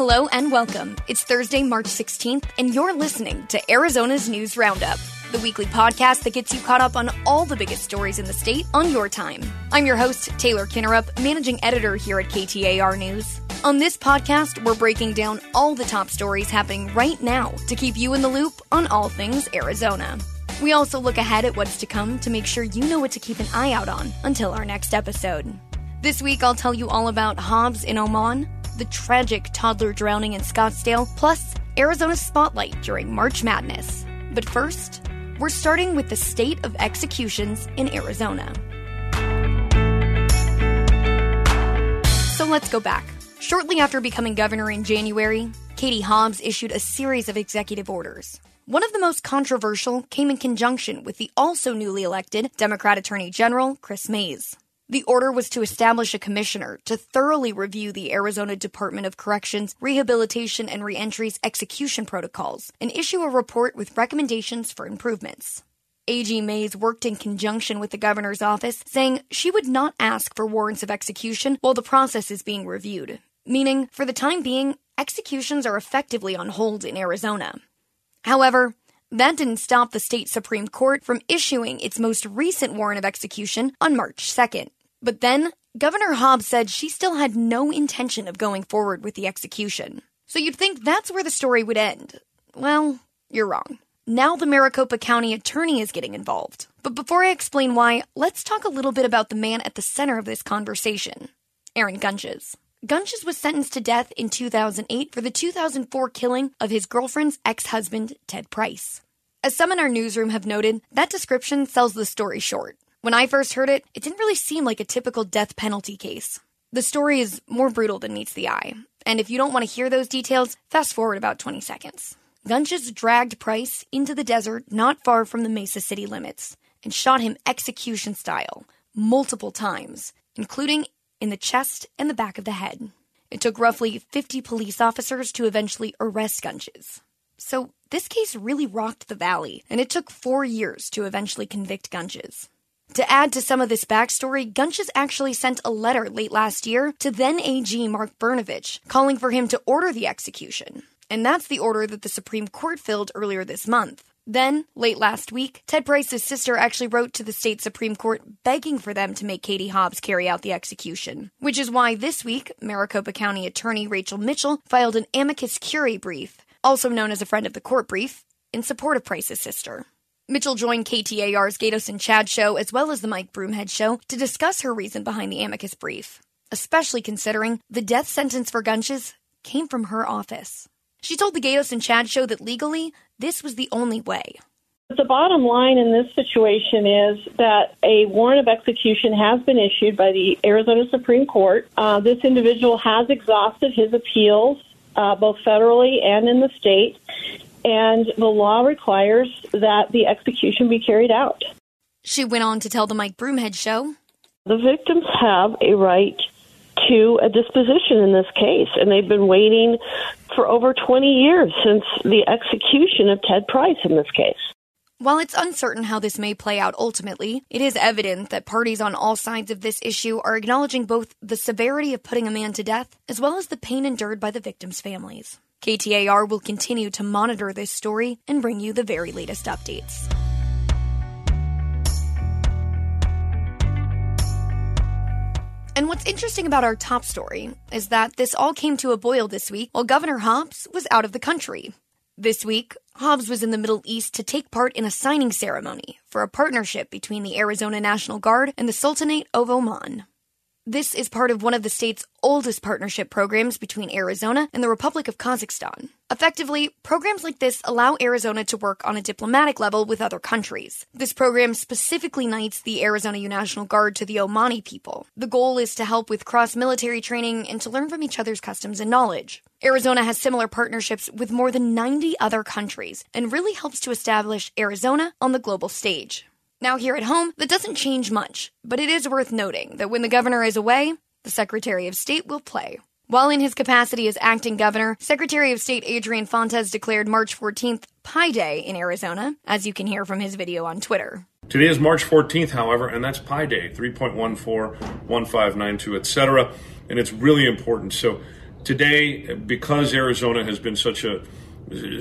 Hello and welcome. It's Thursday, March 16th, and you're listening to Arizona's News Roundup, the weekly podcast that gets you caught up on all the biggest stories in the state on your time. I'm your host, Taylor Kinnerup, managing editor here at KTAR News. On this podcast, we're breaking down all the top stories happening right now to keep you in the loop on all things Arizona. We also look ahead at what's to come to make sure you know what to keep an eye out on until our next episode. This week, I'll tell you all about Hobbs in Oman, the tragic toddler drowning in Scottsdale, plus Arizona's spotlight during March Madness. But first, we're starting with the state of executions in Arizona. So let's go back. Shortly after becoming governor in January, Katie Hobbs issued a series of executive orders. One of the most controversial came in conjunction with the also newly elected Democrat Attorney General Chris Mayes. The order was to establish a commissioner to thoroughly review the Arizona Department of Corrections Rehabilitation and Reentry's execution protocols and issue a report with recommendations for improvements. AG Mayes worked in conjunction with the governor's office, saying she would not ask for warrants of execution while the process is being reviewed, meaning, for the time being, executions are effectively on hold in Arizona. However, that didn't stop the state Supreme Court from issuing its most recent warrant of execution on March 2nd. But then, Governor Hobbs said she still had no intention of going forward with the execution. So you'd think that's where the story would end. Well, you're wrong. Now the Maricopa County attorney is getting involved. But before I explain why, let's talk a little bit about the man at the center of this conversation Aaron Gunches. Gunches was sentenced to death in 2008 for the 2004 killing of his girlfriend's ex husband, Ted Price. As some in our newsroom have noted, that description sells the story short. When I first heard it, it didn't really seem like a typical death penalty case. The story is more brutal than meets the eye, and if you don't want to hear those details, fast forward about 20 seconds. Gunches dragged Price into the desert not far from the Mesa city limits and shot him execution style multiple times, including in the chest and the back of the head. It took roughly 50 police officers to eventually arrest Gunches. So, this case really rocked the valley, and it took four years to eventually convict Gunches. To add to some of this backstory, Gunches actually sent a letter late last year to then AG Mark Brnovich calling for him to order the execution. And that's the order that the Supreme Court filled earlier this month. Then, late last week, Ted Price's sister actually wrote to the state Supreme Court begging for them to make Katie Hobbs carry out the execution. Which is why this week, Maricopa County Attorney Rachel Mitchell filed an amicus curiae brief, also known as a friend of the court brief, in support of Price's sister. Mitchell joined KTAR's Gaydos and Chad show as well as the Mike Broomhead show to discuss her reason behind the amicus brief, especially considering the death sentence for Gunches came from her office. She told the Gaydos and Chad show that legally, this was the only way. The bottom line in this situation is that a warrant of execution has been issued by the Arizona Supreme Court. Uh, this individual has exhausted his appeals, uh, both federally and in the state, and the law requires that the execution be carried out. She went on to tell the Mike Broomhead show The victims have a right to a disposition in this case, and they've been waiting for over 20 years since the execution of Ted Price in this case. While it's uncertain how this may play out ultimately, it is evident that parties on all sides of this issue are acknowledging both the severity of putting a man to death as well as the pain endured by the victims' families. KTAR will continue to monitor this story and bring you the very latest updates. And what's interesting about our top story is that this all came to a boil this week while Governor Hobbs was out of the country. This week, Hobbs was in the Middle East to take part in a signing ceremony for a partnership between the Arizona National Guard and the Sultanate of Oman. This is part of one of the state's oldest partnership programs between Arizona and the Republic of Kazakhstan. Effectively, programs like this allow Arizona to work on a diplomatic level with other countries. This program specifically knights the Arizona National Guard to the Omani people. The goal is to help with cross military training and to learn from each other's customs and knowledge. Arizona has similar partnerships with more than 90 other countries and really helps to establish Arizona on the global stage. Now, here at home, that doesn't change much, but it is worth noting that when the governor is away, the Secretary of State will play. While in his capacity as acting governor, Secretary of State Adrian Fontes declared March 14th Pi Day in Arizona, as you can hear from his video on Twitter. Today is March 14th, however, and that's Pi Day, 3.14, 1592, etc. And it's really important. So today, because Arizona has been such a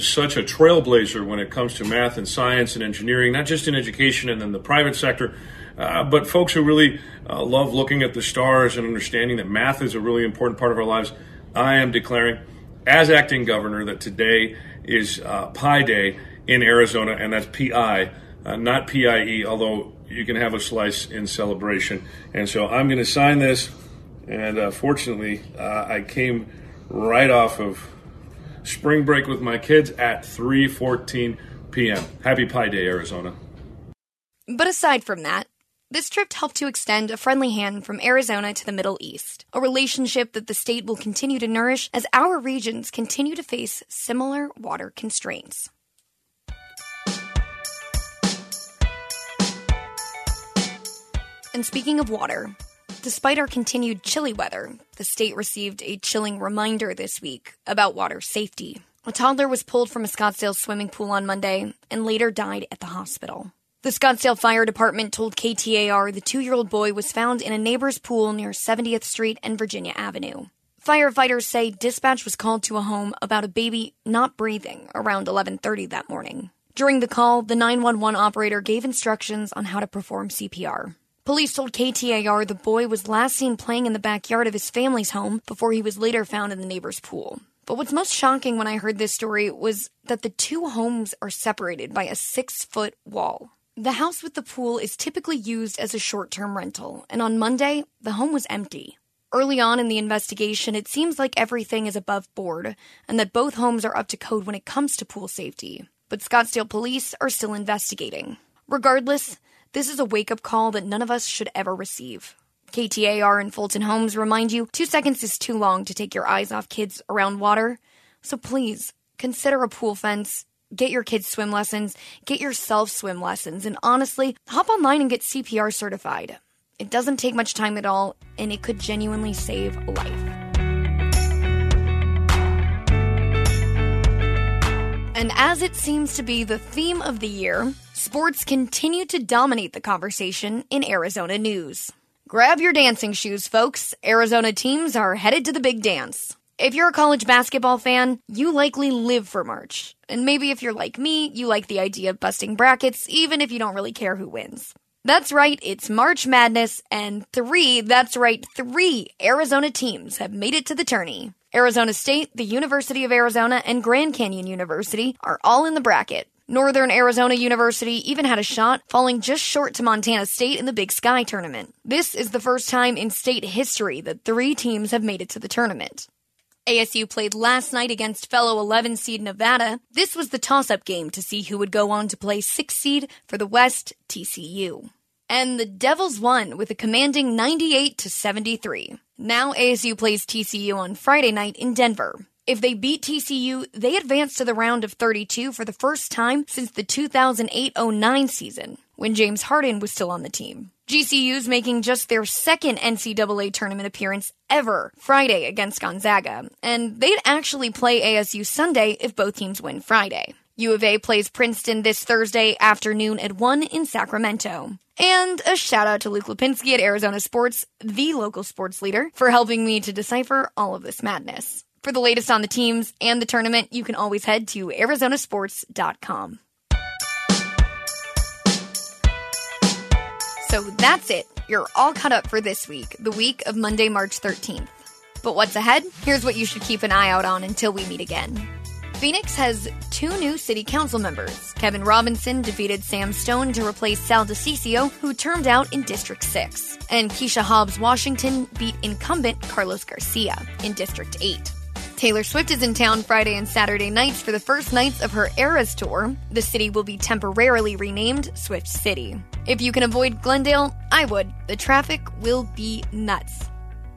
such a trailblazer when it comes to math and science and engineering, not just in education and in the private sector, uh, but folks who really uh, love looking at the stars and understanding that math is a really important part of our lives. I am declaring, as acting governor, that today is uh, Pi Day in Arizona, and that's PI, uh, not PIE, although you can have a slice in celebration. And so I'm going to sign this, and uh, fortunately, uh, I came right off of spring break with my kids at 3:14 p.m. Happy Pi Day, Arizona. But aside from that, this trip helped to extend a friendly hand from Arizona to the Middle East, a relationship that the state will continue to nourish as our regions continue to face similar water constraints. And speaking of water, despite our continued chilly weather, the state received a chilling reminder this week about water safety. A toddler was pulled from a Scottsdale swimming pool on Monday and later died at the hospital. The Scottsdale Fire Department told KTAR the two year old boy was found in a neighbor's pool near 70th Street and Virginia Avenue. Firefighters say dispatch was called to a home about a baby not breathing around 11:30 that morning. During the call, the 911 operator gave instructions on how to perform CPR. Police told KTAR the boy was last seen playing in the backyard of his family's home before he was later found in the neighbor's pool. But what's most shocking when I heard this story was that the two homes are separated by a six foot wall. The house with the pool is typically used as a short term rental, and on Monday, the home was empty. Early on in the investigation, it seems like everything is above board and that both homes are up to code when it comes to pool safety. But Scottsdale police are still investigating. Regardless, this is a wake up call that none of us should ever receive. KTAR and Fulton Homes remind you two seconds is too long to take your eyes off kids around water. So please consider a pool fence, get your kids swim lessons, get yourself swim lessons, and honestly, hop online and get CPR certified. It doesn't take much time at all, and it could genuinely save a life. And as it seems to be the theme of the year, sports continue to dominate the conversation in Arizona news. Grab your dancing shoes, folks. Arizona teams are headed to the big dance. If you're a college basketball fan, you likely live for March. And maybe if you're like me, you like the idea of busting brackets, even if you don't really care who wins. That's right, it's March Madness, and three, that's right, three Arizona teams have made it to the tourney. Arizona State, the University of Arizona, and Grand Canyon University are all in the bracket. Northern Arizona University even had a shot, falling just short to Montana State in the Big Sky tournament. This is the first time in state history that three teams have made it to the tournament. ASU played last night against fellow 11 seed Nevada. This was the toss up game to see who would go on to play 6 seed for the West TCU. And the Devils won with a commanding 98 to 73. Now ASU plays TCU on Friday night in Denver. If they beat TCU, they advance to the round of 32 for the first time since the 2008-09 season, when James Harden was still on the team. GCU's making just their second NCAA tournament appearance ever Friday against Gonzaga, and they'd actually play ASU Sunday if both teams win Friday. U of A plays Princeton this Thursday afternoon at 1 in Sacramento. And a shout out to Luke Lipinski at Arizona Sports, the local sports leader, for helping me to decipher all of this madness. For the latest on the teams and the tournament, you can always head to arizonasports.com. So that's it. You're all caught up for this week, the week of Monday, March 13th. But what's ahead? Here's what you should keep an eye out on until we meet again. Phoenix has two new city council members. Kevin Robinson defeated Sam Stone to replace Sal DiCiccio, who termed out in District 6. And Kesha Hodge Washington beat incumbent Carlos Garcia in District 8. Taylor Swift is in town Friday and Saturday nights for the first nights of her Eras tour. The city will be temporarily renamed Swift City. If you can avoid Glendale, I would. The traffic will be nuts.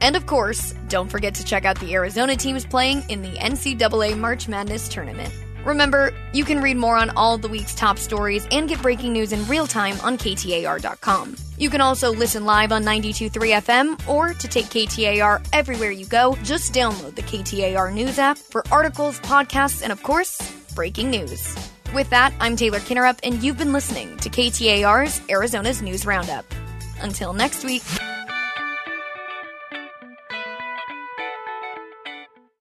And of course, don't forget to check out the Arizona teams playing in the NCAA March Madness tournament. Remember, you can read more on all the week's top stories and get breaking news in real time on KTAR.com. You can also listen live on 92.3 FM or to take KTAR everywhere you go, just download the KTAR News app for articles, podcasts, and of course, breaking news. With that, I'm Taylor Kinnerup, and you've been listening to KTAR's Arizona's News Roundup. Until next week.